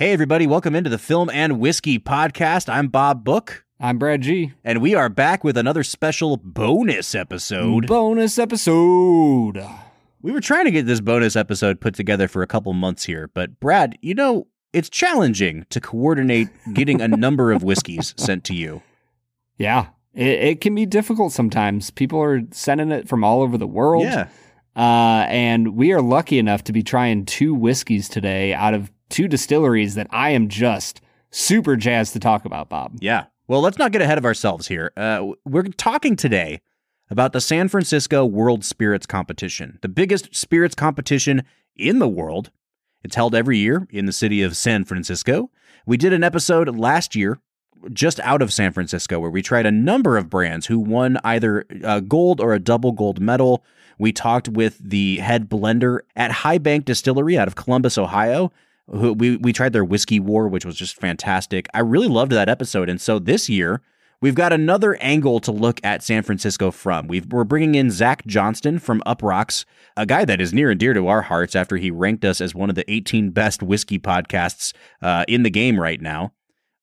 Hey, everybody, welcome into the Film and Whiskey Podcast. I'm Bob Book, I'm Brad G. and we are back with another special bonus episode. Bonus episode. we were trying to get this bonus episode put together for a couple months here, but Brad, you know, it's challenging to coordinate getting a number of whiskeys sent to you. Yeah, it, it can be difficult sometimes. People are sending it from all over the world. Yeah. Uh, and we are lucky enough to be trying two whiskeys today out of two distilleries that I am just super jazzed to talk about, Bob. Yeah. Well, let's not get ahead of ourselves here. Uh, we're talking today about the San Francisco World Spirits Competition, the biggest spirits competition in the world. It's held every year in the city of San Francisco. We did an episode last year just out of San Francisco where we tried a number of brands who won either a gold or a double gold medal. We talked with the head blender at High Bank Distillery out of Columbus, Ohio. Who we we tried their whiskey war, which was just fantastic. I really loved that episode, and so this year we've got another angle to look at San Francisco from. We've, we're bringing in Zach Johnston from Uproxx, a guy that is near and dear to our hearts after he ranked us as one of the 18 best whiskey podcasts uh, in the game right now.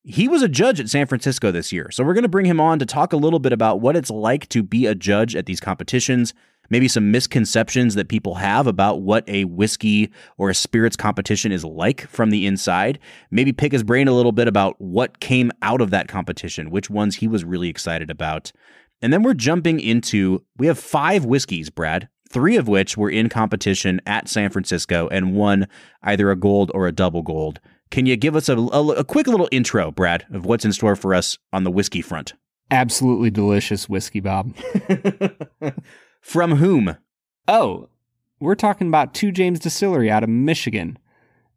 He was a judge at San Francisco this year, so we're going to bring him on to talk a little bit about what it's like to be a judge at these competitions, maybe some misconceptions that people have about what a whiskey or a spirits competition is like from the inside. Maybe pick his brain a little bit about what came out of that competition, which ones he was really excited about. And then we're jumping into we have five whiskeys, Brad, three of which were in competition at San Francisco and one either a gold or a double gold. Can you give us a, a, a quick little intro, Brad, of what's in store for us on the whiskey front? Absolutely delicious whiskey, Bob. From whom? Oh, we're talking about Two James Distillery out of Michigan.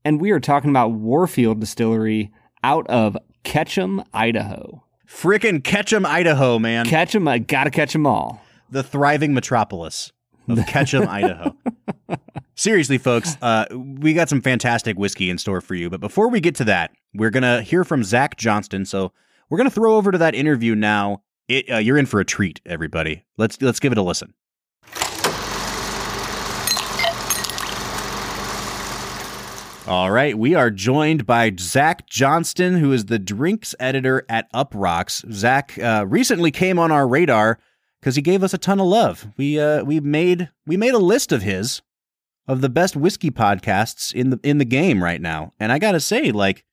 And we are talking about Warfield Distillery out of Ketchum, Idaho. Frickin' Ketchum, Idaho, man. Ketchum, I gotta catch 'em all. the thriving metropolis of Ketchum, Idaho. Seriously, folks, uh, we got some fantastic whiskey in store for you. But before we get to that, we're gonna hear from Zach Johnston. So we're gonna throw over to that interview now. It, uh, you're in for a treat, everybody. Let's let's give it a listen. All right, we are joined by Zach Johnston, who is the drinks editor at Uproxx. Zach uh, recently came on our radar because he gave us a ton of love. We uh, we made we made a list of his of the best whiskey podcasts in the in the game right now, and I gotta say, like,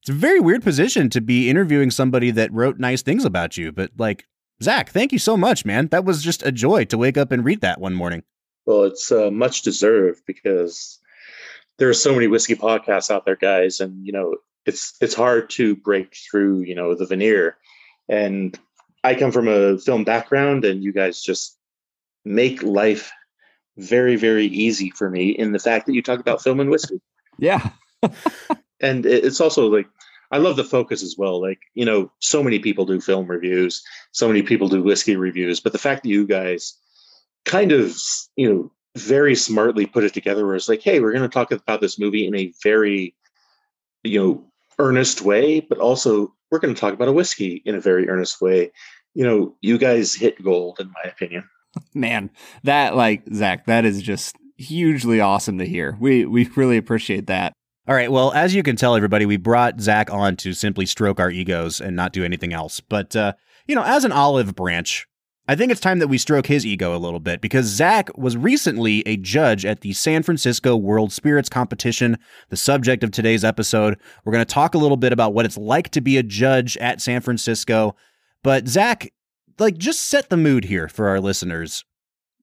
it's a very weird position to be interviewing somebody that wrote nice things about you. But like, Zach, thank you so much, man. That was just a joy to wake up and read that one morning. Well, it's uh, much deserved because there are so many whiskey podcasts out there, guys, and you know it's it's hard to break through, you know, the veneer. And I come from a film background, and you guys just make life very, very easy for me in the fact that you talk about film and whiskey. Yeah. And it's also like I love the focus as well. Like you know, so many people do film reviews, so many people do whiskey reviews, but the fact that you guys kind of you know very smartly put it together where it's like hey we're going to talk about this movie in a very you know earnest way but also we're going to talk about a whiskey in a very earnest way you know you guys hit gold in my opinion Man, that like Zach, that is just hugely awesome to hear. We we really appreciate that. All right. Well, as you can tell, everybody, we brought Zach on to simply stroke our egos and not do anything else. But, uh, you know, as an olive branch, I think it's time that we stroke his ego a little bit because Zach was recently a judge at the San Francisco World Spirits Competition, the subject of today's episode. We're going to talk a little bit about what it's like to be a judge at San Francisco. But, Zach, like, just set the mood here for our listeners.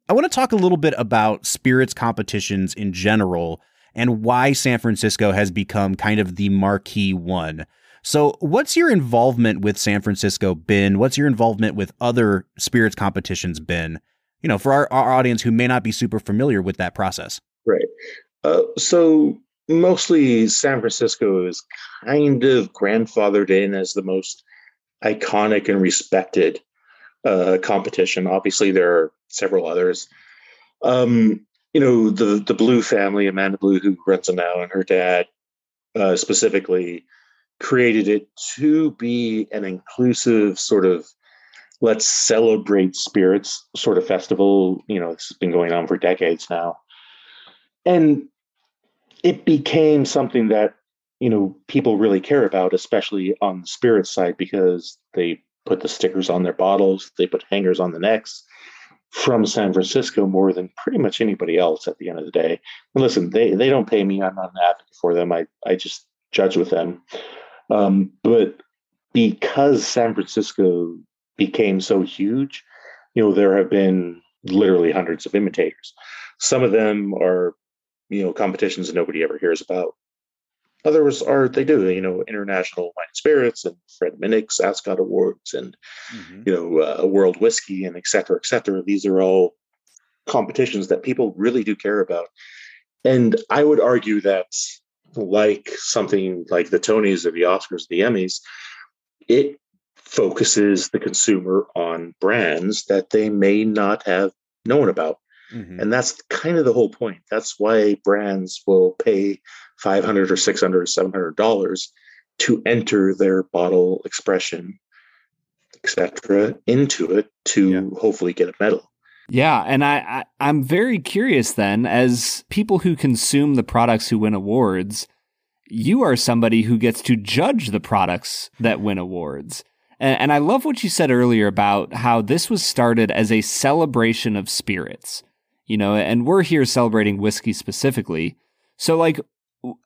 I want to talk a little bit about spirits competitions in general and why San Francisco has become kind of the marquee one. So, what's your involvement with San Francisco been? What's your involvement with other spirits competitions been? You know, for our, our audience who may not be super familiar with that process. Right. Uh, so mostly San Francisco is kind of grandfathered in as the most iconic and respected uh, competition. Obviously, there are several others. Um, you know, the the Blue family, Amanda Blue, who runs it now, and her dad uh, specifically created it to be an inclusive sort of let's celebrate spirits sort of festival. You know, it's been going on for decades now and it became something that you know people really care about, especially on the spirit side, because they put the stickers on their bottles, they put hangers on the necks from San Francisco more than pretty much anybody else at the end of the day. And listen, they they don't pay me. I'm not an advocate for them. I I just judge with them. Um, but because San Francisco became so huge, you know, there have been literally hundreds of imitators. Some of them are, you know, competitions that nobody ever hears about. Others are they do, you know, international wine and spirits and Fred Minnick's Ascot Awards and mm-hmm. you know uh, World Whiskey and et cetera, et cetera. These are all competitions that people really do care about. And I would argue that like something like the Tonys or the Oscars, the Emmys, it focuses the consumer on brands that they may not have known about. Mm-hmm. And that's kind of the whole point. That's why brands will pay 500 or 600 or 700 dollars to enter their bottle expression, etc., into it to yeah. hopefully get a medal. Yeah, and I, I am very curious then, as people who consume the products who win awards, you are somebody who gets to judge the products that win awards. And, and I love what you said earlier about how this was started as a celebration of spirits, you know, and we're here celebrating whiskey specifically. So, like,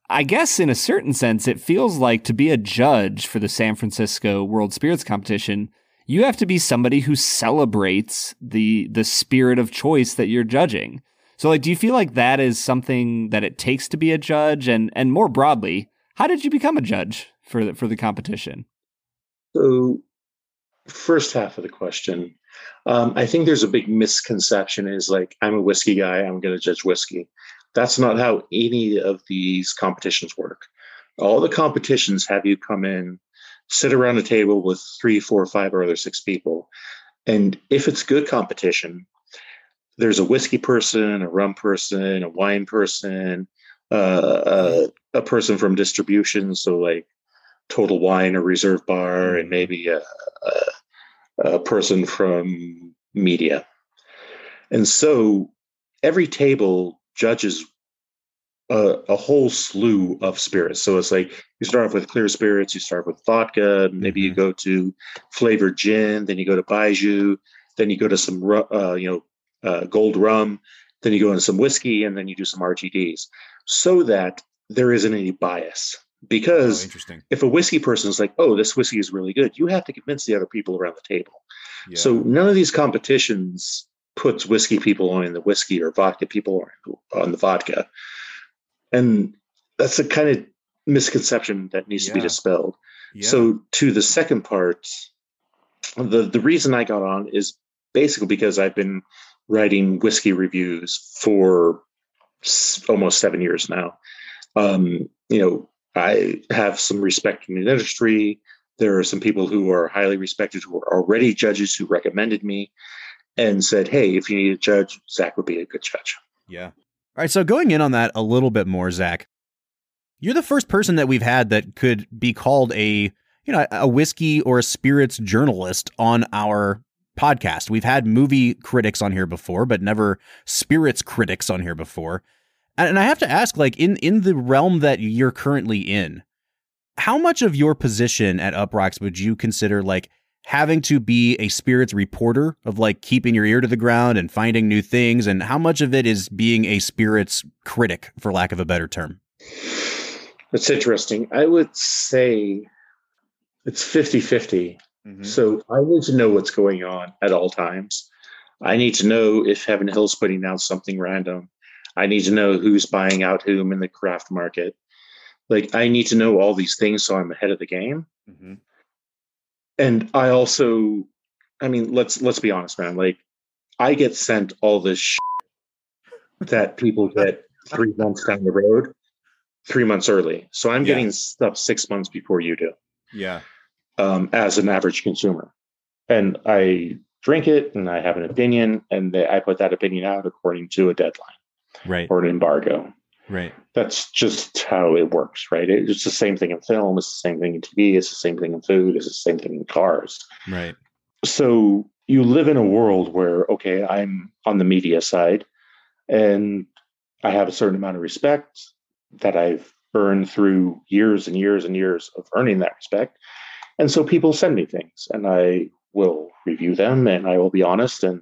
I guess in a certain sense, it feels like to be a judge for the San Francisco World Spirits Competition, you have to be somebody who celebrates the the spirit of choice that you're judging. So like do you feel like that is something that it takes to be a judge and and more broadly, how did you become a judge for the, for the competition? So first half of the question, um, I think there's a big misconception is like I'm a whiskey guy, I'm going to judge whiskey. That's not how any of these competitions work. All the competitions have you come in sit around a table with three, four, five, or other six people. And if it's good competition, there's a whiskey person, a rum person, a wine person, uh, a, a, person from distribution, so like Total Wine or Reserve Bar, and maybe a, a, a person from media. And so every table judges a, a, whole slew of spirits. So it's like you start off with clear spirits, you start with vodka, maybe you mm-hmm. go to flavored gin, then you go to baijiu, then you go to some uh, you know uh, gold rum, then you go into some whiskey, and then you do some RTDs, so that there isn't any bias. Because oh, if a whiskey person is like, "Oh, this whiskey is really good," you have to convince the other people around the table. Yeah. So none of these competitions puts whiskey people on the whiskey or vodka people on the vodka and that's a kind of misconception that needs yeah. to be dispelled. Yeah. So to the second part, the the reason I got on is basically because I've been writing whiskey reviews for almost seven years now. Um, you know, I have some respect in the industry. There are some people who are highly respected who are already judges who recommended me and said, "Hey, if you need a judge, Zach would be a good judge." Yeah, all right, so going in on that a little bit more, Zach, you're the first person that we've had that could be called a you know a whiskey or a spirits journalist on our podcast. We've had movie critics on here before, but never spirits critics on here before. And I have to ask, like in in the realm that you're currently in, how much of your position at Uproxx would you consider like having to be a spirits reporter of like keeping your ear to the ground and finding new things and how much of it is being a spirits critic for lack of a better term? That's interesting. I would say it's 50-50 mm-hmm. so i need to know what's going on at all times. I need to know if heaven hill's putting out something random. I need to know who's buying out whom in the craft market. Like i need to know all these things so i'm ahead of the game. Mm-hmm and I also, I mean, let's let's be honest, man. Like, I get sent all this that people get three months down the road, three months early. So I'm yeah. getting stuff six months before you do. Yeah. Um, as an average consumer, and I drink it, and I have an opinion, and they, I put that opinion out according to a deadline, right, or an embargo. Right. That's just how it works, right? It's the same thing in film. It's the same thing in TV. It's the same thing in food. It's the same thing in cars. Right. So you live in a world where, okay, I'm on the media side and I have a certain amount of respect that I've earned through years and years and years of earning that respect. And so people send me things and I will review them and I will be honest. And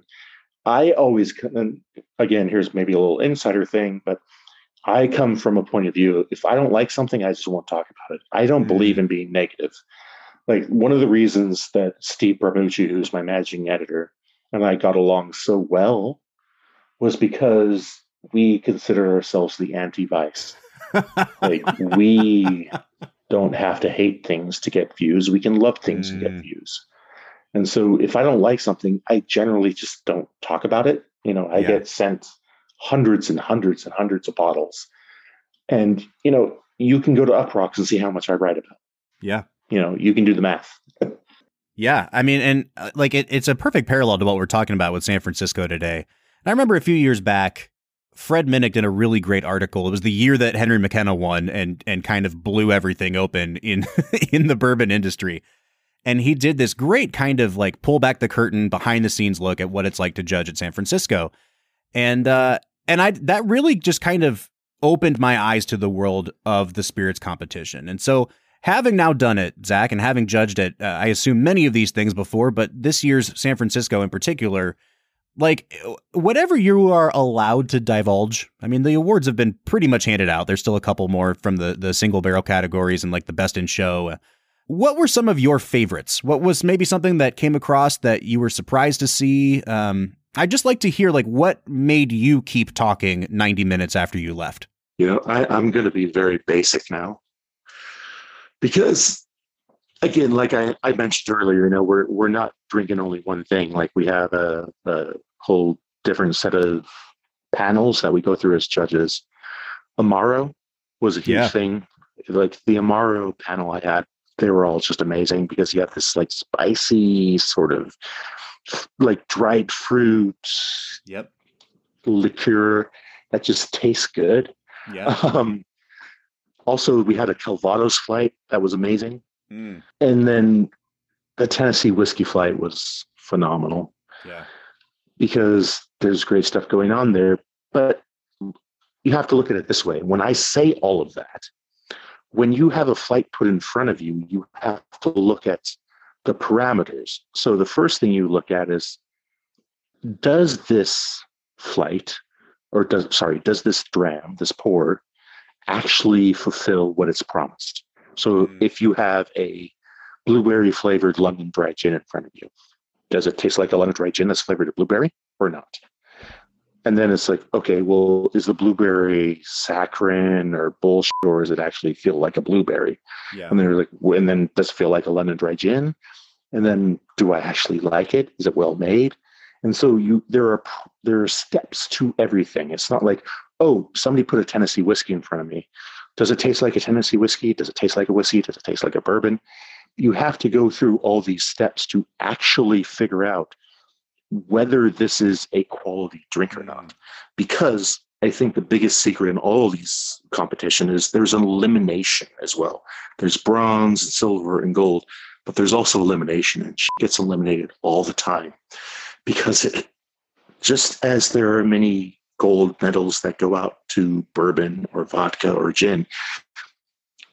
I always, and again, here's maybe a little insider thing, but I come from a point of view if I don't like something, I just won't talk about it. I don't mm. believe in being negative. Like one of the reasons that Steve Bramucci, who's my managing editor, and I got along so well was because we consider ourselves the anti-vice. like we don't have to hate things to get views. We can love things mm. to get views. And so if I don't like something, I generally just don't talk about it. You know, I yeah. get sent hundreds and hundreds and hundreds of bottles. And, you know, you can go to Uproxx and see how much I write about. Yeah. You know, you can do the math. yeah. I mean, and uh, like it, it's a perfect parallel to what we're talking about with San Francisco today. And I remember a few years back, Fred Minnick did a really great article. It was the year that Henry McKenna won and and kind of blew everything open in in the bourbon industry. And he did this great kind of like pull back the curtain, behind the scenes look at what it's like to judge at San Francisco. And uh and I that really just kind of opened my eyes to the world of the spirits competition. And so having now done it, Zach, and having judged it, uh, I assume many of these things before, but this year's San Francisco in particular, like whatever you are allowed to divulge. I mean, the awards have been pretty much handed out. There's still a couple more from the the single barrel categories and like the best in show. What were some of your favorites? What was maybe something that came across that you were surprised to see? Um, I'd just like to hear like what made you keep talking 90 minutes after you left. You know, I, I'm going to be very basic now because again, like I, I mentioned earlier, you know, we're we're not drinking only one thing. Like we have a, a whole different set of panels that we go through as judges. Amaro was a huge yeah. thing. Like the Amaro panel I had, they were all just amazing because you have this like spicy sort of like dried fruit. Yep. Liqueur that just tastes good. Yeah. Um, also, we had a Calvados flight that was amazing. Mm. And then the Tennessee whiskey flight was phenomenal. Yeah. Because there's great stuff going on there. But you have to look at it this way. When I say all of that, when you have a flight put in front of you, you have to look at the parameters. So the first thing you look at is does this flight or does sorry, does this dram, this pour actually fulfill what it's promised? So mm. if you have a blueberry flavored London dry gin in front of you, does it taste like a London dry gin that's flavored with blueberry or not? And then it's like, okay, well, is the blueberry saccharine or bullshit, or does it actually feel like a blueberry? Yeah. And then they're like, and then does it feel like a London dry gin? And then do I actually like it? Is it well made? And so you, there are there are steps to everything. It's not like, oh, somebody put a Tennessee whiskey in front of me. Does it taste like a Tennessee whiskey? Does it taste like a whiskey? Does it taste like a bourbon? You have to go through all these steps to actually figure out whether this is a quality drink or not. Because I think the biggest secret in all these competition is there's an elimination as well. There's bronze and silver and gold, but there's also elimination and she gets eliminated all the time because it, just as there are many gold medals that go out to bourbon or vodka or gin,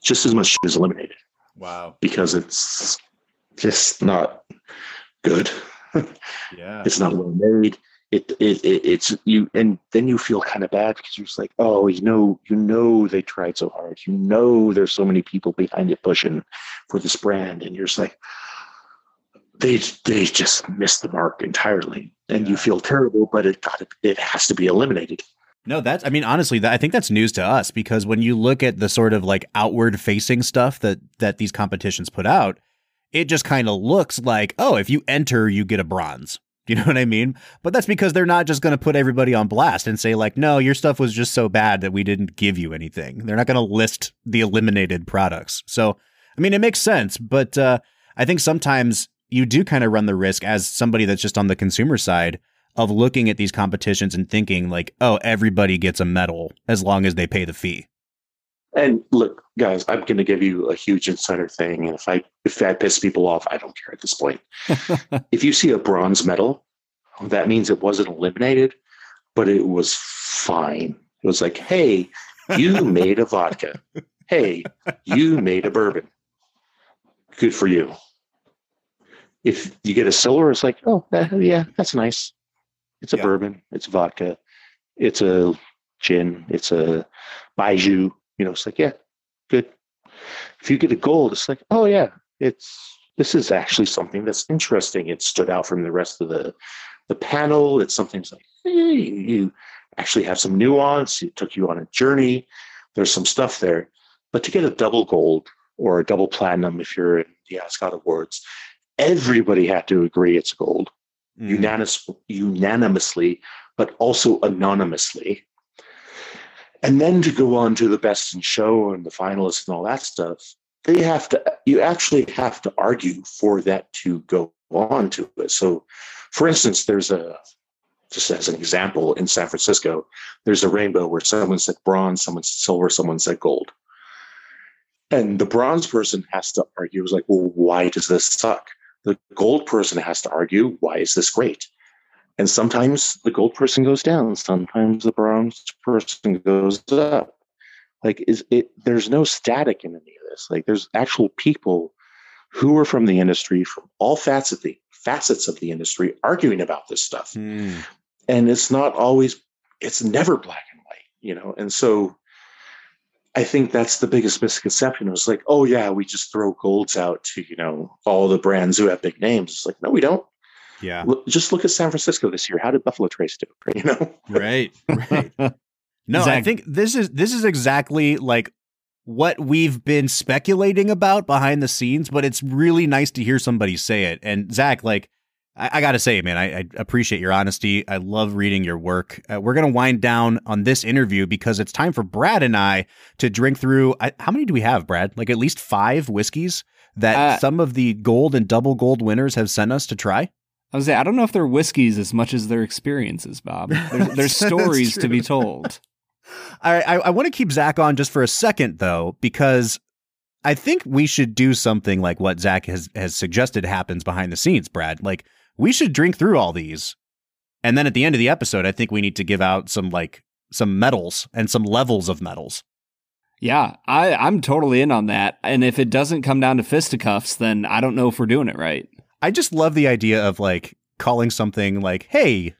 just as much is eliminated. Wow. Because it's just not good. Yeah. It's not well made. It, it, it it's you and then you feel kind of bad because you're just like, oh, you know, you know they tried so hard. You know there's so many people behind it pushing for this brand, and you're just like, they they just missed the mark entirely and yeah. you feel terrible but it got it has to be eliminated no that's i mean honestly that, i think that's news to us because when you look at the sort of like outward facing stuff that that these competitions put out it just kind of looks like oh if you enter you get a bronze. You know what i mean? But that's because they're not just going to put everybody on blast and say like no your stuff was just so bad that we didn't give you anything. They're not going to list the eliminated products. So i mean it makes sense but uh i think sometimes you do kind of run the risk as somebody that's just on the consumer side of looking at these competitions and thinking like, oh, everybody gets a medal as long as they pay the fee. And look, guys, I'm going to give you a huge insider thing, and if I if that piss people off, I don't care at this point. if you see a bronze medal, that means it wasn't eliminated, but it was fine. It was like, hey, you made a vodka. hey, you made a bourbon. Good for you. If you get a silver, it's like, oh, that, yeah, that's nice. It's a Yeah. bourbon. It's vodka. It's a gin. It's a baijiu. You know, it's like, yeah, good. If you get a gold, it's like, oh yeah, it's this is actually something that's interesting. It stood out from the rest of the the panel. It's something like, hey, you actually have some nuance. It took you on a journey. There's some stuff there. But to get a double gold or a double platinum, if you're in the Ascot Awards, everybody had to agree it's gold Mm. unanimous, unanimously, but also anonymously. And then to go on to the best in show and the finalists and all that stuff, they have to, you actually have to argue for that to go on to it. So, for instance, there's a, just as an example, in San Francisco, there's a rainbow where someone said bronze, someone said silver, someone said gold. And the bronze person has to argue, was like, well, why does this suck? The gold person has to argue, why is this great? And sometimes the gold person goes down, sometimes the bronze person goes up. Like is it there's no static in any of this. Like there's actual people who are from the industry, from all facets of the facets of the industry, arguing about this stuff. Mm. And it's not always it's never black and white, you know. And so I think that's the biggest misconception. It was like, oh yeah, we just throw golds out to, you know, all the brands who have big names. It's like, no, we don't. Yeah. Look, just look at San Francisco this year. How did Buffalo Trace do? You know, Right. Right. No, I think this is this is exactly like what we've been speculating about behind the scenes, but it's really nice to hear somebody say it. And Zach, like, I, I got to say, man, I, I appreciate your honesty. I love reading your work. Uh, we're gonna wind down on this interview because it's time for Brad and I to drink through. I, how many do we have, Brad? Like at least five whiskeys that Uh, some of the gold and double gold winners have sent us to try. I was say, I don't know if they're whiskeys as much as their experiences, Bob. There's, there's stories to be told. I I, I want to keep Zach on just for a second though, because I think we should do something like what Zach has has suggested happens behind the scenes, Brad. Like we should drink through all these, and then at the end of the episode, I think we need to give out some like some medals and some levels of medals. Yeah, I, I'm totally in on that. And if it doesn't come down to fisticuffs, then I don't know if we're doing it right. I just love the idea of like calling something like, "Hey,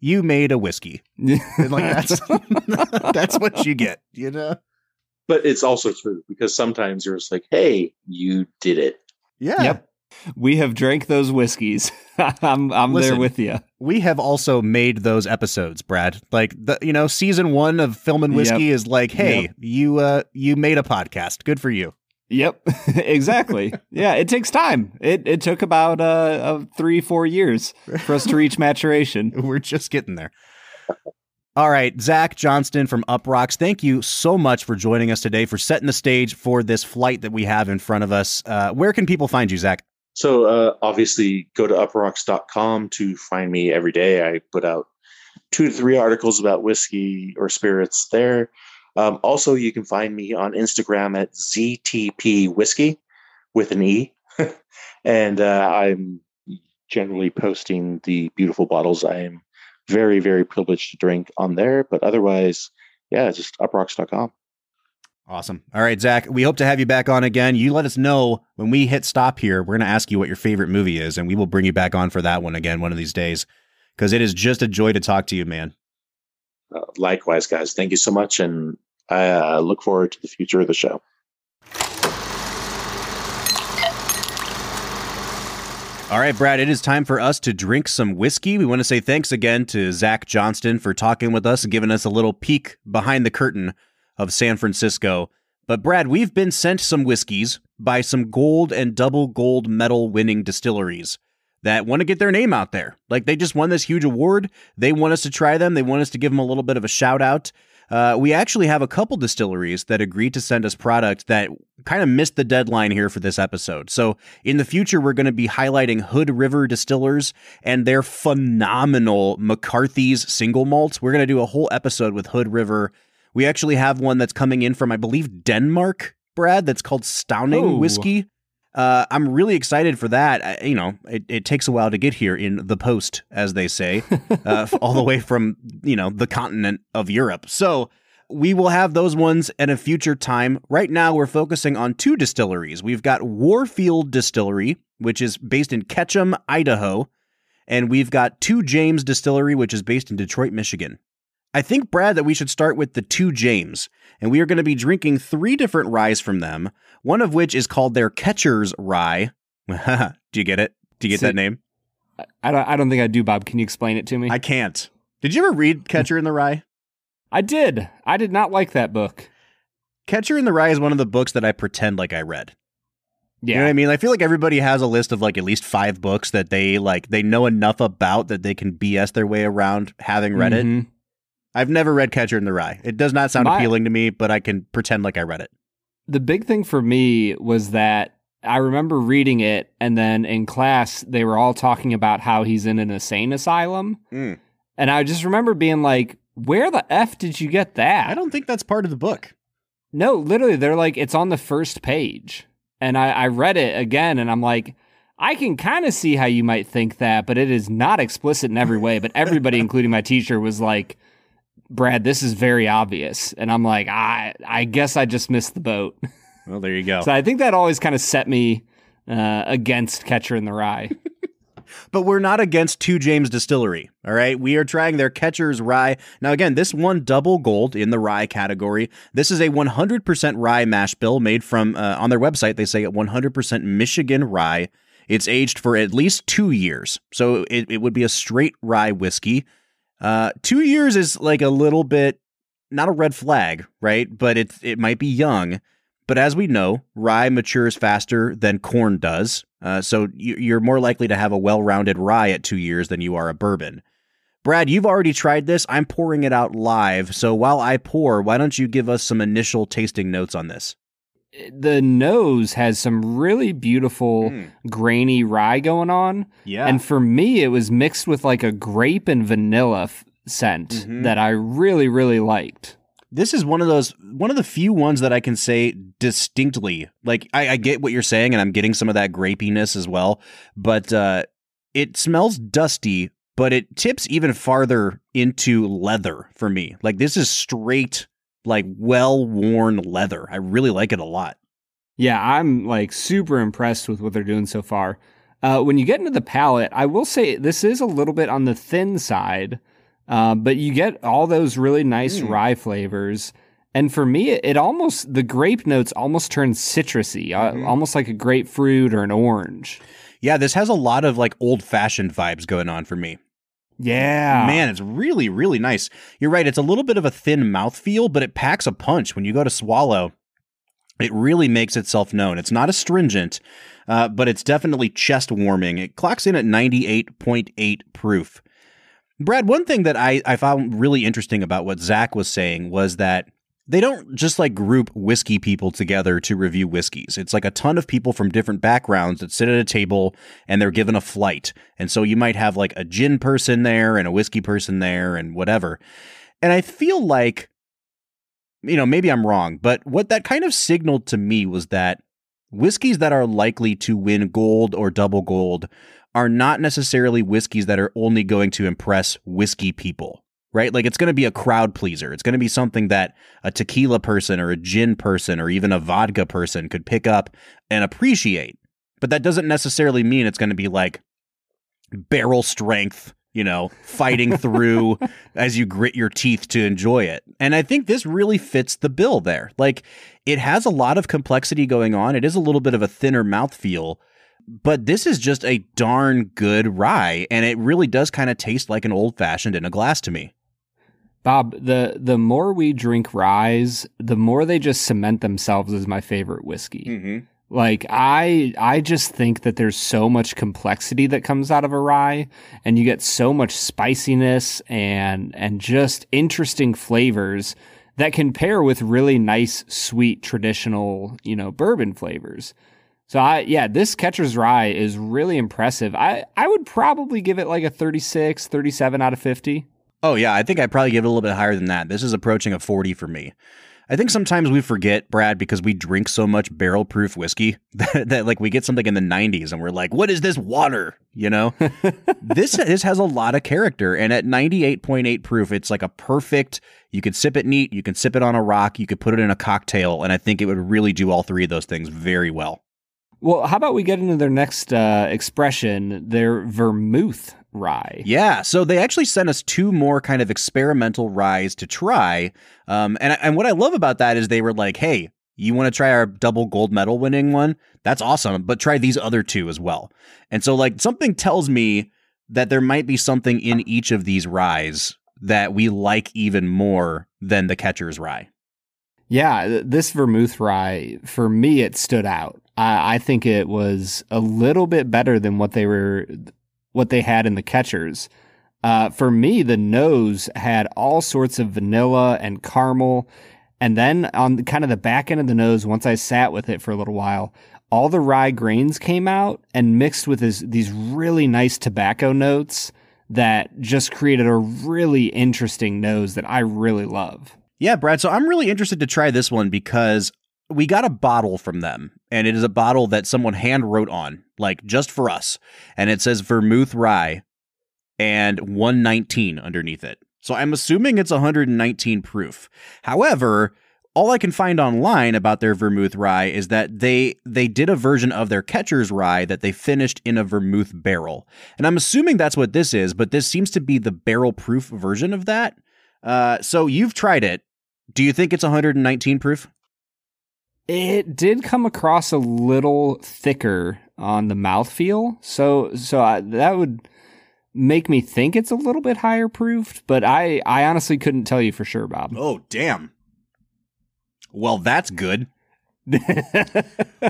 you made a whiskey," and like that's that's what you get, you know? but it's also true because sometimes you're just like, hey, you did it. Yeah. Yep. We have drank those whiskeys. I'm I'm there with you. we have also made those episodes, Brad. Like the you know, season one of Film and Whiskey is like, hey, Yep. you uh you made a podcast. Good for you. Yep, exactly. yeah, it takes time. It it took about uh, uh three four years for us to reach maturation. We're just getting there. All right, Zach Johnston from Uproxx, thank you so much for joining us today, for setting the stage for this flight that we have in front of us. Uh, where can people find you, Zach? So uh, obviously, go to uproxx.com to find me every day. I put out two to three articles about whiskey or spirits there. Um, also, you can find me on Instagram at ZTP Whiskey with an E. and uh, I'm generally posting the beautiful bottles I am very, very privileged to drink on there. But otherwise, yeah, just uproxx.com. Awesome. All right, Zach, we hope to have you back on again. You let us know when we hit stop here. We're going to ask you what your favorite movie is, and we will bring you back on for that one again one of these days because it is just a joy to talk to you, man. Uh, likewise, guys, thank you so much. And I uh, look forward to the future of the show. All right, Brad, it is time for us to drink some whiskey. We want to say thanks again to Zach Johnston for talking with us and giving us a little peek behind the curtain of San Francisco. But, Brad, we've been sent some whiskeys by some gold and double gold medal winning distilleries that want to get their name out there. Like they just won this huge award. They want us to try them, they want us to give them a little bit of a shout out. Uh, we actually have a couple distilleries that agreed to send us product that kind of missed the deadline here for this episode. So in the future, we're going to be highlighting Hood River Distillers and their phenomenal McCarthy's single malts. We're going to do a whole episode with Hood River. We actually have one that's coming in from, I believe, Denmark, Brad, that's called Stauning Oh. Whiskey. Uh, I'm really excited for that. I, you know, it, it takes a while to get here in the post, as they say, uh, all the way from you know the continent of Europe. So we will have those ones at a future time. Right now, we're focusing on two distilleries. We've got Warfield Distillery, which is based in Ketchum, Idaho, and we've got Two James Distillery, which is based in Detroit, Michigan. I think, Brad, that we should start with the Two James, and we are going to be drinking three different ryes from them, one of which is called their Catcher's Rye. do you get it? Do you get See- that name? I don't. I don't think I do, Bob. Can you explain it to me? I can't. Did you ever read Catcher in the Rye? I did. I did not like that book. Catcher in the Rye is one of the books that I pretend like I read. Yeah. You know what I mean? I feel like everybody has a list of like at least five books that they like they know enough about that they can BS their way around having read it. Mm-hmm. I've never read Catcher in the Rye. It does not sound My- appealing to me, but I can pretend like I read it. The big thing for me was that I remember reading it, and then in class they were all talking about how he's in an insane asylum, Mm. and I just remember being like, "Where the f did you get that?" I don't think that's part of the book. No, literally, they're like, it's on the first page. And I, I read it again and I'm like, I can kind of see how you might think that, but it is not explicit in every way. But everybody, including my teacher, was like, Brad, this is very obvious. And I'm like, I, I guess I just missed the boat. Well, there you go. So I think that always kind of set me uh, against Catcher in the Rye. But we're not against Two James Distillery. All right. We are trying their Catcher's Rye. Now, again, this won double gold in the rye category. This is a 100% rye mash bill made from, uh, on their website, they say 100% Michigan rye. It's aged for at least two years. So it, it would be a straight rye whiskey. Uh, two years is like a little bit, not a red flag, right? But it, it might be young. But as we know, rye matures faster than corn does. Uh, so you- you're more likely to have a well rounded rye at two years than you are a bourbon. Brad, you've already tried this. I'm pouring it out live. So while I pour, why don't you give us some initial tasting notes on this? The nose has some really beautiful grainy rye going on. Yeah. And for me, it was mixed with like a grape and vanilla f- scent Mhm. that I really, really liked. this is one of those one of the few ones that I can say distinctly. Like I, I get what you're saying, and I'm getting some of that grapiness as well. But uh, it smells dusty, but it tips even farther into leather for me. Like this is straight, like well worn leather. I really like it a lot. Yeah, I'm like super impressed with what they're doing so far. Uh, when you get into the palate, I will say this is a little bit on the thin side, uh, but you get all those really nice Mm. rye flavors. And for me, it, it almost, the grape notes almost turn citrusy, uh, Mhm. almost like a grapefruit or an orange. Yeah, this has a lot of like old fashioned vibes going on for me. Yeah. Man, it's really, really nice. You're right. It's a little bit of a thin mouthfeel, but it packs a punch when you go to swallow. It really makes itself known. It's not astringent, uh, but it's definitely chest warming. It clocks in at 98.8 proof. Brad, one thing that I, I found really interesting about what Zach was saying was that they don't just like group whiskey people together to review whiskeys. It's like a ton of people from different backgrounds that sit at a table and they're given a flight. And so you might have like a gin person there and a whiskey person there and whatever. And I feel like, you know, maybe I'm wrong, but what that kind of signaled to me was that whiskeys that are likely to win gold or double gold are not necessarily whiskeys that are only going to impress whiskey people, right? Like it's going to be a crowd pleaser. It's going to be something that a tequila person or a gin person or even a vodka person could pick up and appreciate. But that doesn't necessarily mean it's going to be like barrel strength, you know, fighting through as you grit your teeth to enjoy it. And I think this really fits the bill there. Like it has a lot of complexity going on. It is a little bit of a thinner mouthfeel, but this is just a darn good rye and it really does kind of taste like an old fashioned in a glass to me. Bob, the the more we drink ryes, the more they just cement themselves as my favorite whiskey. Mm-hmm. Like I I just think that there's so much complexity that comes out of a rye and you get so much spiciness and and just interesting flavors that can pair with really nice sweet traditional, you know, bourbon flavors. So I yeah, this Catcher's Rye is really impressive. I I would probably give it like a 36, 37 out of 50. Oh yeah, I think I'd probably give it a little bit higher than that. This is approaching a 40 for me. I think sometimes we forget, Brad, because we drink so much barrel proof whiskey that, that, like we get something in the 90s and we're like, what is this water? You know? this this has a lot of character. And at 98.8 proof, it's like a perfect you could sip it neat, you can sip it on a rock, you could put it in a cocktail, and I think it would really do all three of those things very well. Well, how about we get into their next uh, expression, their vermouth rye? Yeah, so they actually sent us two more kind of experimental ryes to try. Um, and, and what I love about that is they were like, hey, you want to try our double gold medal winning one? That's awesome, but try these other two as well. And so, like, something tells me that there might be something in each of these ryes that we like even more than the catcher's rye. Yeah, this vermouth rye, for me, it stood out. I, I think it was a little bit better than what they were, what they had in the catchers. Uh, for me, the nose had all sorts of vanilla and caramel. And then on the, kind of the back end of the nose, once I sat with it for a little while, all the rye grains came out and mixed with this, these really nice tobacco notes that just created a really interesting nose that I really love. Yeah, Brad. So I'm really interested to try this one because we got a bottle from them, and it is a bottle that someone hand wrote on, like just for us. And it says vermouth rye and 119 underneath it. So I'm assuming it's 119 proof. However, all I can find online about their vermouth rye is that they they did a version of their catcher's rye that they finished in a vermouth barrel. And I'm assuming that's what this is, but this seems to be the barrel proof version of that. Uh, so you've tried it. Do you think it's 119 proof? It did come across a little thicker on the mouthfeel, so so I, that would make me think it's a little bit higher proofed, but I I honestly couldn't tell you for sure, Bob. Oh, damn. Well, that's good.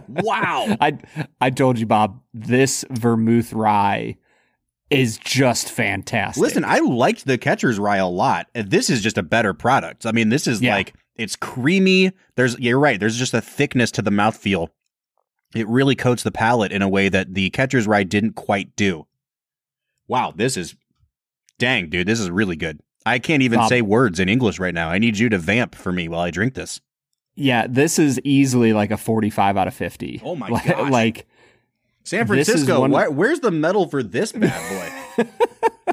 wow. I I told you, Bob, this vermouth rye is just fantastic. Listen, I liked the catcher's rye a lot. This is just a better product. I mean, this is Yeah. like it's creamy. There's you're right. There's just a thickness to the mouthfeel. It really coats the palate in a way that the catcher's rye didn't quite do. Wow, this is dang, dude. This is really good. I can't even say words in English right now. I need you to vamp for me while I drink this. yeah, this is easily like a 45 out of 50. Oh my like, gosh. Like San Francisco, why- where's the medal for this bad boy?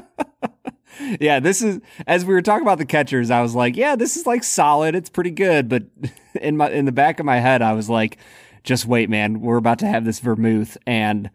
yeah, this is as we were talking about the catchers, I was like, yeah, this is like solid. It's pretty good, but in my in the back of my head, I was like, just wait, man, we're about to have this vermouth and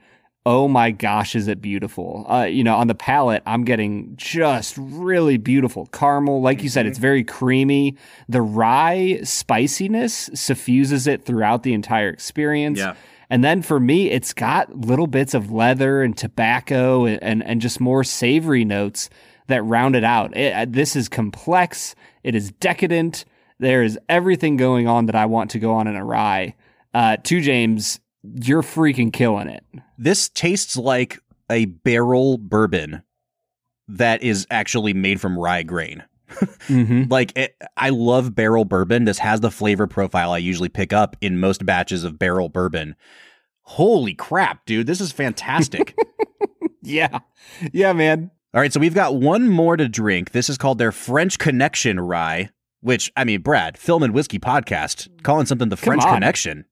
oh my gosh, is it beautiful. Uh, you know, on the palate, I'm getting just really beautiful caramel. Like you said, it's very creamy. The rye spiciness suffuses it throughout the entire experience. Yeah. And then for me, it's got little bits of leather and tobacco and, and, and just more savory notes that round it out. It, uh, this is complex. It is decadent. There is everything going on that I want to go on in a rye. Uh, two James, you're freaking killing it. this tastes like a Barrell Bourbon that is actually made from rye grain. Mm-hmm. Like it, I love Barrell Bourbon. This has the flavor profile I usually pick up in most batches of Barrell Bourbon. Holy crap, dude! This is fantastic. Yeah. Yeah, man. All right, so we've got one more to drink. This is called their French Connection Rye, which I mean, Brad, Film and Whiskey podcast, calling something the French on. Connection.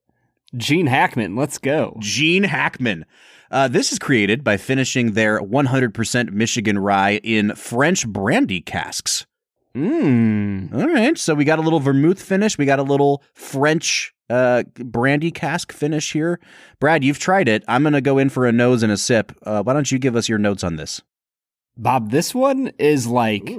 Gene Hackman, let's go. Gene Hackman. Uh, this is created by finishing their 100% Michigan rye in French brandy casks. Mmm. All right, so we got a little vermouth finish. We got a little French uh, brandy cask finish here. Brad, you've tried it. I'm going to go in for a nose and a sip. Uh, why don't you give us your notes on this? Bob, this one is like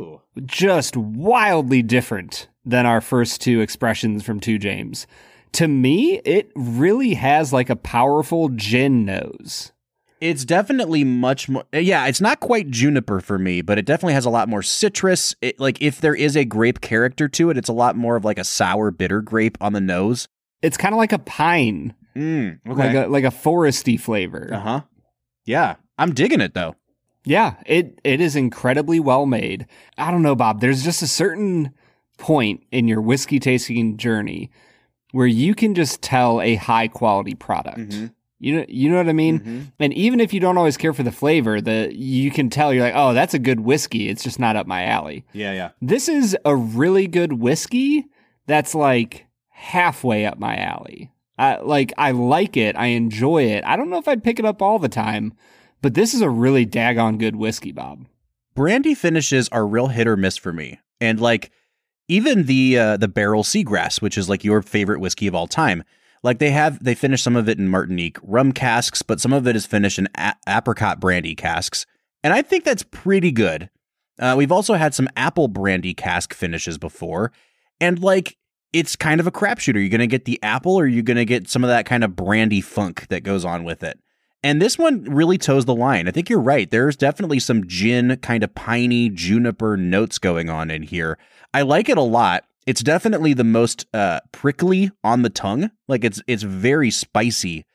just wildly different than our first two expressions from Two James. To me, it really has like a powerful gin nose. It's definitely much more. Yeah, it's not quite juniper for me, but it definitely has a lot more citrus. It, like if there is a grape character to it, it's a lot more of like a sour, bitter grape on the nose. It's kind of like a pine, Mm, like a like a foresty flavor. uh huh. Yeah, I'm digging it though. Yeah, it it is incredibly well made. I don't know, Bob. There's just a certain point in your whiskey tasting journey where you can just tell a high quality product. Mhm. You know, you know what I mean. Mhm. And even if you don't always care for the flavor, the you can tell you're like, oh, that's a good whiskey. It's just not up my alley. Yeah, yeah. This is a really good whiskey that's like halfway up my alley. I, like I like it, I enjoy it. I don't know if I'd pick it up all the time, but this is a really daggone good whiskey, Bob. Brandy finishes are real hit or miss for me, and like even the uh, the Barrell Seagrass, which is like your favorite whiskey of all time. Like they have, they finish some of it in Martinique rum casks, but some of it is finished in a- apricot brandy casks, and I think that's pretty good. Uh, we've also had some apple brandy cask finishes before, and like it's kind of a crapshoot. Are you going to get the apple, or are you going to get some of that kind of brandy funk that goes on with it? And this one really toes the line. I think you're right. There's definitely some gin, kind of piney juniper notes going on in here. I like it a lot. It's definitely the most uh, prickly on the tongue. Like it's it's very spicy.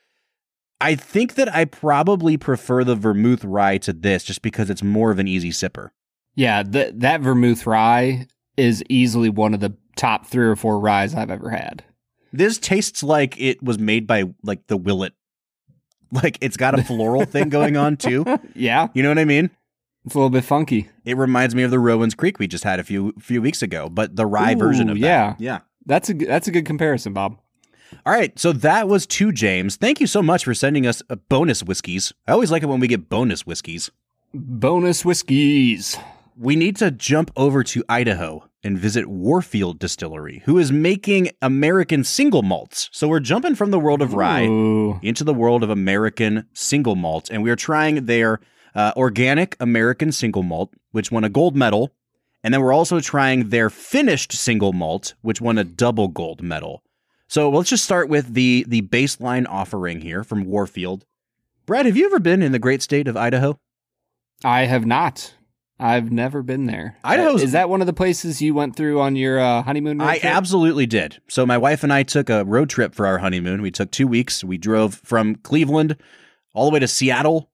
I think that I probably prefer the vermouth rye to this just because it's more of an easy sipper. Yeah, th- that vermouth rye is easily one of the top three or four ryes I've ever had. This tastes like it was made by like the Willet. Like it's got a floral thing going on too. Yeah, You know what I mean? it's a little bit funky. It reminds me of the Rowan's Creek we just had a few few weeks ago, but the rye Ooh, version of that. yeah. Yeah. That's a that's a good comparison, Bob. All right, so that was two James. Thank you so much for sending us uh, bonus whiskeys. I always like it when we get bonus whiskeys. Bonus whiskeys. We need to jump over to Idaho and visit Warfield Distillery, who is making American single malts. So we're jumping from the world of rye Ooh. into the world of American single malt, and we are trying their uh, organic American single malt, which won a gold medal, and then we're also trying their finished single malt, which won a double gold medal. So let's just start with the the baseline offering here from Warfield. Brad, have you ever been in the great state of Idaho? I have not. I've never been there. Idaho's- is that one of the places you went through on your uh, honeymoon? I trip? absolutely did. So my wife and I took a road trip for our honeymoon. We took two weeks. We drove from Cleveland all the way to Seattle,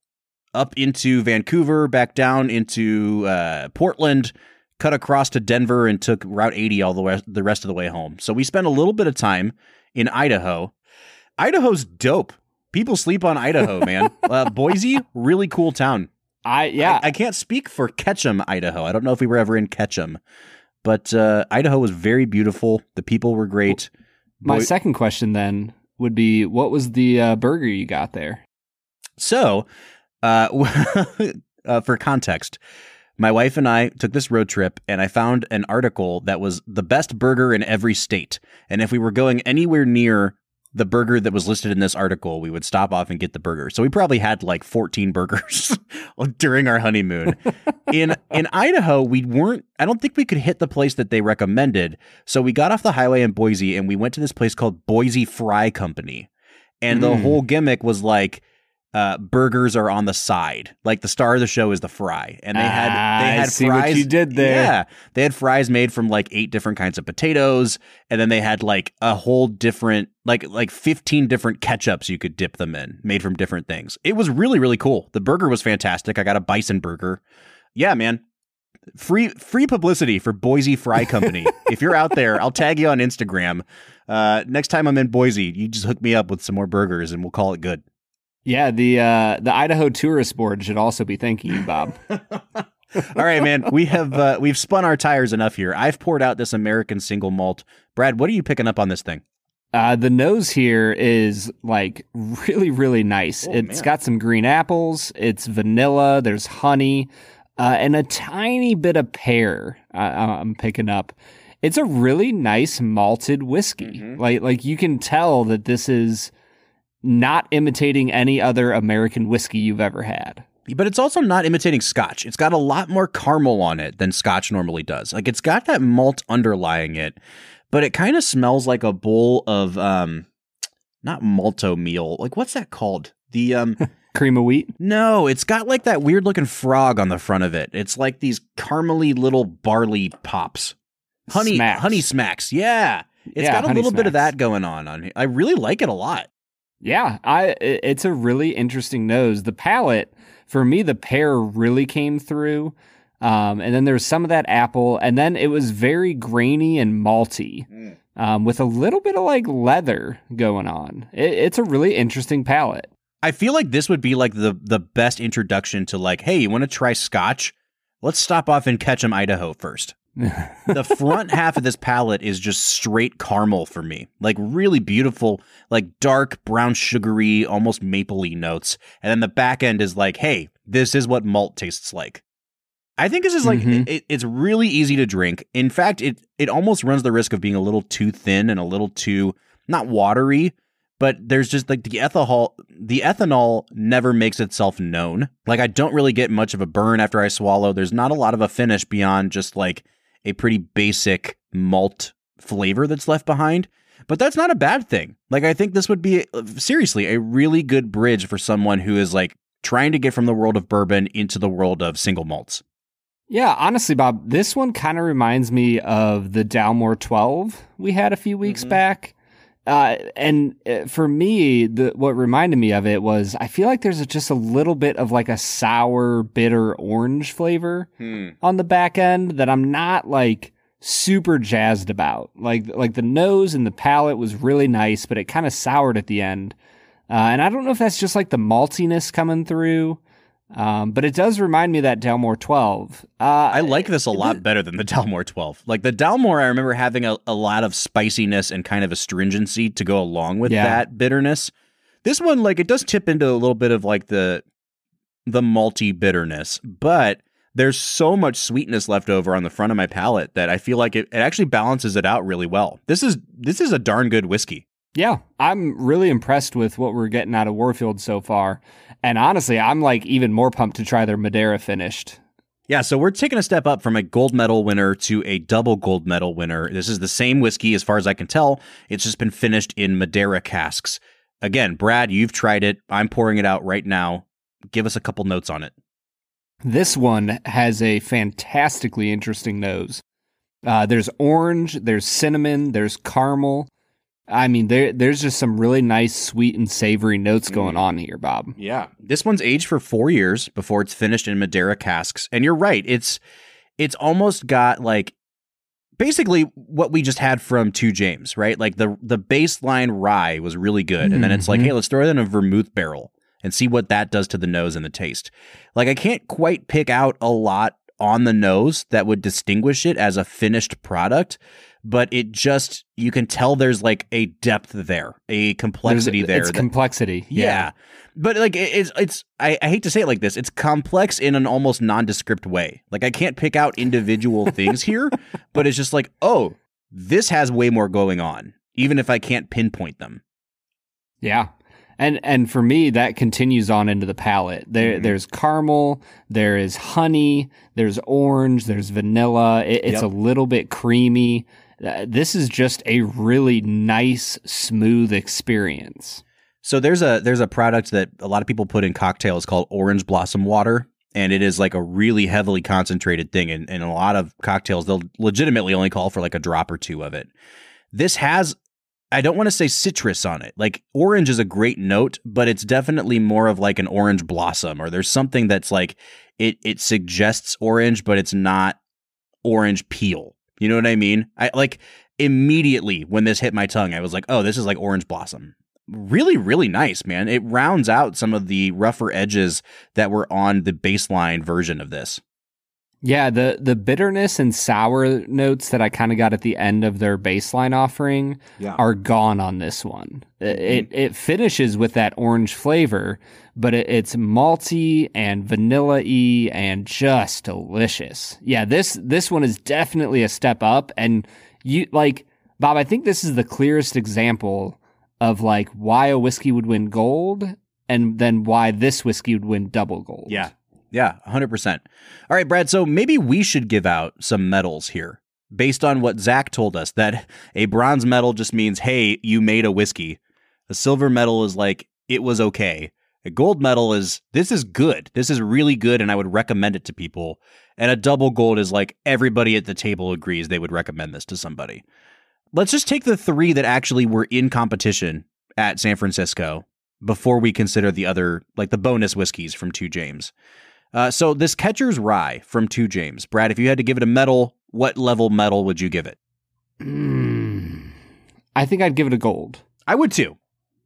up into Vancouver, back down into uh, Portland, cut across to Denver, and took Route 80 all the way the rest of the way home. So we spent a little bit of time in Idaho. Idaho's dope. People sleep on Idaho, man. uh, Boise, really cool town. I yeah. I, I can't speak for Ketchum, Idaho. I don't know if we were ever in Ketchum, but uh, Idaho was very beautiful. The people were great. My Boy- second question then would be, what was the uh, burger you got there? so, uh, uh, for context, my wife and I took this road trip, and I found an article that was the best burger in every state. And if we were going anywhere near the burger that was listed in this article, we would stop off and get the burger. So we probably had like 14 burgers during our honeymoon. in in Idaho, we weren't I don't think we could hit the place that they recommended. So we got off the highway in Boise and we went to this place called Boise Fry Company. And the Mm. whole gimmick was like uh, burgers are on the side. Like the star of the show is the fry, and they had Ah, they I had see what fries. you did there. Yeah, they had fries made from like eight different kinds of potatoes, and then they had like a whole different like like fifteen different ketchups you could dip them in, made from different things. It was really really cool. The burger was fantastic. I got a bison burger. Yeah, man. Free free publicity for Boise Fry Company. if you're out there, I'll tag you on Instagram. Uh, next time I'm in Boise, you just hook me up with some more burgers, and we'll call it good. Yeah, the uh, the Idaho Tourist Board should also be thanking you, Bob. All right, man. We have uh, we've spun our tires enough here. I've poured out this American single malt. Brad, what are you picking up on this thing? Uh, the nose here is like really, really nice. Oh, It's man. got some green apples. It's vanilla. There's honey, uh, and a tiny bit of pear. Uh, I'm picking up. It's a really nice malted whiskey. Mhm. Like, like you can tell that this is not imitating any other American whiskey you've ever had. But it's also not imitating Scotch. It's got a lot more caramel on it than Scotch normally does. Like it's got that malt underlying it, but it kind of smells like a bowl of um, not malto meal. Like what's that called? The um. Cream of wheat. No, it's got like that weird looking frog on the front of it. It's like these caramely little barley pops. Honey Smacks. honey smacks. Yeah. It's Yeah, got a little bit of that going on on here. I really like it a lot. Yeah, I it's a really interesting nose. The palate for me, the pear really came through, um, and then there was some of that apple, and then it was very grainy and malty, um, with a little bit of like leather going on. It, it's a really interesting palate. I feel like this would be like the the best introduction to like, hey, you want to try scotch? Let's stop off in Ketchum, Idaho first. the front half of this palate is just straight caramel for me. Like really beautiful, like dark brown sugary, almost mapley notes. And then the back end is like, hey, this is what malt tastes like. I think this is like Mhm. it, it's really easy to drink. In fact, it it almost runs the risk of being a little too thin and a little too not watery, but there's just like the ethanol the ethanol never makes itself known. Like I don't really get much of a burn after I swallow. There's not a lot of a finish beyond just like a pretty basic malt flavor that's left behind. But that's not a bad thing. Like I think this would be uh, seriously a really good bridge for someone who is like trying to get from the world of bourbon into the world of single malts. Yeah, honestly, Bob, this one kind of reminds me of the Dalmore 12 we had a few weeks Mhm. back. Uh, and uh, for me, the what reminded me of it was I feel like there's a, just a little bit of like a sour, bitter orange flavor on the back end that I'm not like super jazzed about. Like like the nose and the palate was really nice, but it kind of soured at the end. Uh, and I don't know if that's just like the maltiness coming through. Um, but it does remind me of that Dalmore 12. Uh, I like this a lot better than the Dalmore 12. Like the Dalmore, I remember having a, a lot of spiciness and kind of astringency to go along with Yeah. that bitterness. This one, like, it does tip into a little bit of like the the malty bitterness, but there's so much sweetness left over on the front of my palate that I feel like it, it actually balances it out really well. This is this is a darn good whiskey. Yeah, I'm really impressed with what we're getting out of Warfield so far. And honestly, I'm like even more pumped to try their Madeira finished. Yeah, so we're taking a step up from a gold medal winner to a double gold medal winner. This is the same whiskey as far as I can tell. It's just been finished in Madeira casks. Again, Brad, you've tried it. I'm pouring it out right now. Give us a couple notes on it. This one has a fantastically interesting nose. Uh, there's orange, there's cinnamon, there's caramel. I mean, there there's just some really nice, sweet and savory notes going on here, Bob. Yeah. This one's aged for 4 years before it's finished in Madeira casks. And you're right, it's it's almost got like basically what we just had from 2 James, right? Like the the baseline rye was really good and then it's like, Mhm. hey, let's throw it in a vermouth barrel and see what that does to the nose and the taste. Like I can't quite pick out a lot on the nose that would distinguish it as a finished product, but it just you can tell there's like a depth there, a complexity There's- there. It's that- complexity. yeah. But like it- it's it's I, I hate to say it like this. It's complex in an almost nondescript way. Like I can't pick out individual things here, but it's just like, oh, this has way more going on, even if I can't pinpoint them. Yeah. And and for me that continues on into the palate. There Mhm. there's caramel, there is honey, there's orange, there's vanilla. It, it's Yep. a little bit creamy. Uh, this is just a really nice smooth experience. So there's a there's a product that a lot of people put in cocktails called orange blossom water. And it is like a really heavily concentrated thing. And in a lot of cocktails, they'll legitimately only call for like a drop or two of it. This has I don't want to say citrus on it. Like orange is a great note, but it's definitely more of like an orange blossom or there's something that's like it it suggests orange but it's not orange peel. You know what I mean? I like immediately when this hit my tongue I was like, "Oh, this is like orange blossom." Really really nice, man. It rounds out some of the rougher edges that were on the baseline version of this. Yeah, the the bitterness and sour notes that I kind of got at the end of their baseline offering Yeah. are gone on this one. It mm-hmm. it, it finishes with that orange flavor, but it, it's malty and vanilla y and just delicious. Yeah, this this one is definitely a step up, and you like Bob. I think this is the clearest example of like why a whiskey would win gold, and then why this whiskey would win double gold. Yeah. Yeah, 100%. All right, Brad, so maybe we should give out some medals here based on what Zach told us that a bronze medal just means, hey, you made a whiskey. A silver medal is like, it was okay. A gold medal is, this is good. This is really good, and I would recommend it to people. And a double gold is like, everybody at the table agrees they would recommend this to somebody. Let's just take the three that actually were in competition at San Francisco before we consider the other, like the bonus whiskeys from 2 James. Uh, so this Catcher's Rye from 2 James. Brad, if you had to give it a medal, what level medal would you give it? Mm, I think I'd give it a gold. I would too.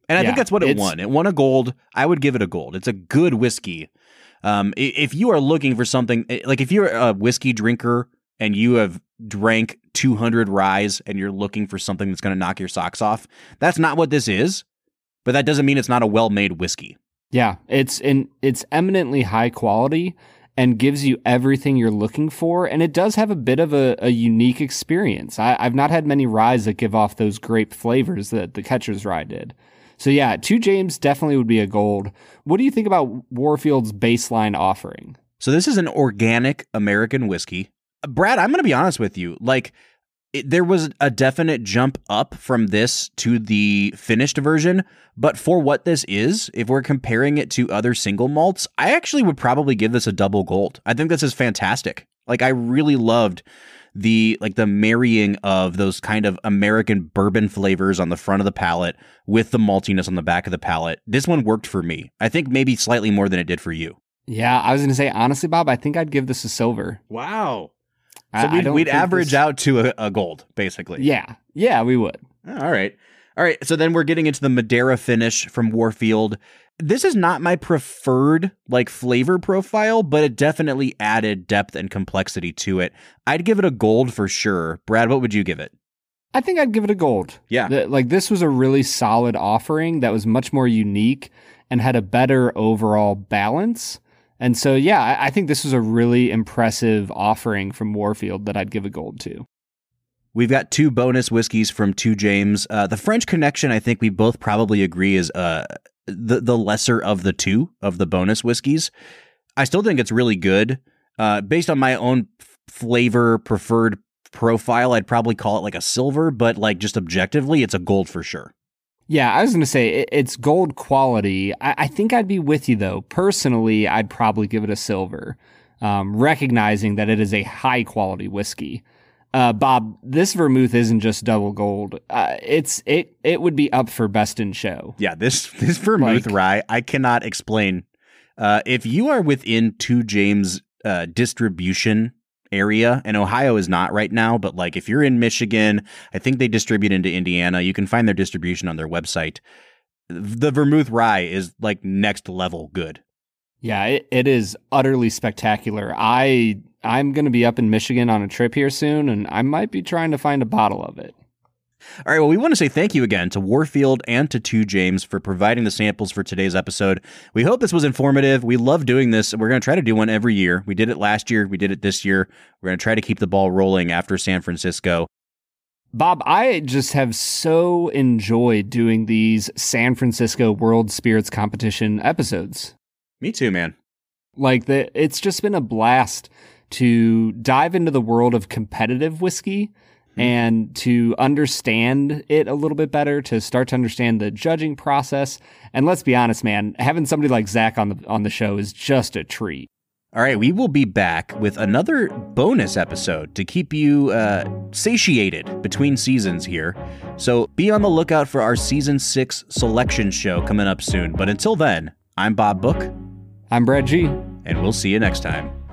And I think that's what it won. It won a gold. I would give it a gold. It's a good whiskey. Um, if you are looking for something like if you're a whiskey drinker and you have drank 200 ryes and you're looking for something that's going to knock your socks off. That's not what this is, but that doesn't mean it's not a well-made whiskey. Yeah, it's in it's eminently high quality and gives you everything you're looking for. And it does have a bit of a, a unique experience. I, have not had many ryes that give off those grape flavors that the Catcher's Rye did. So yeah, two James definitely would be a gold. What do you think about Warfield's baseline offering? So this is an organic American whiskey. Brad, I'm going to be honest with you. Like it, there was a definite jump up from this to the finished version, but for what this is, if we're comparing it to other single malts, I actually would probably give this a double gold. I think this is fantastic. Like I really loved the like the marrying of those kind of American bourbon flavors on the front of the palate with the maltiness on the back of the palate. This one worked for me. I think maybe slightly more than it did for you. Yeah, I was going to say honestly, Bob, I think I'd give this a silver. Wow. So we'd, we'd average this... out to a, a, gold, basically. Yeah. Yeah, we would. Oh, all right. All right. So then we're getting into the Madeira finish from Warfield. This is not my preferred like flavor profile, but it definitely added depth and complexity to it. I'd give it a gold for sure. Brad, what would you give it? I think I'd give it a gold. Yeah. The, like this was a really solid offering that was much more unique and had a better overall balance. And so, yeah, I, I think this was a really impressive offering from Warfield that I'd give a gold to. We've got two bonus whiskeys from Two James. Uh, the French Connection, I think we both probably agree, is uh, the the lesser of the two of the bonus whiskeys. I still think it's really good. Uh, based on my own flavor preferred profile, I'd probably call it like a silver, but like just objectively, it's a gold for sure. Yeah, I was going to say it, it's gold quality. I, I, think I'd be with you though. Personally, I'd probably give it a silver, um, recognizing that it is a high quality whiskey. Uh, Bob, this vermouth isn't just double gold. Uh, it's it it would be up for best in show. Yeah, this this vermouth like, rye, I cannot explain. Uh, if you are within two James uh, distribution area and Ohio is not right now, but like if you're in Michigan, I think they distribute into Indiana. You can find their distribution on their website. The vermouth rye is like next level good. Yeah, it, it is utterly spectacular. I I'm going to be up in Michigan on a trip here soon and I might be trying to find a bottle of it. All right. Well, we want to say thank you again to Warfield and to Two James for providing the samples for today's episode. We hope this was informative. We love doing this. We're going to try to do one every year. We did it last year. We did it this year. We're going to try to keep the ball rolling after San Francisco. Bob, I just have so enjoyed doing these San Francisco World Spirits Competition episodes. Me too, man. Like the, it's just been a blast to dive into the world of competitive whiskey Mm-hmm. and to understand it a little bit better, to start to understand the judging process. And let's be honest, man, having somebody like Zach on the on the show is just a treat. All right, we will be back with another bonus episode to keep you uh, satiated between seasons here. So be on the lookout for our season six selection show coming up soon. But until then, I'm Bob Book. I'm Brad G. And we'll see you next time.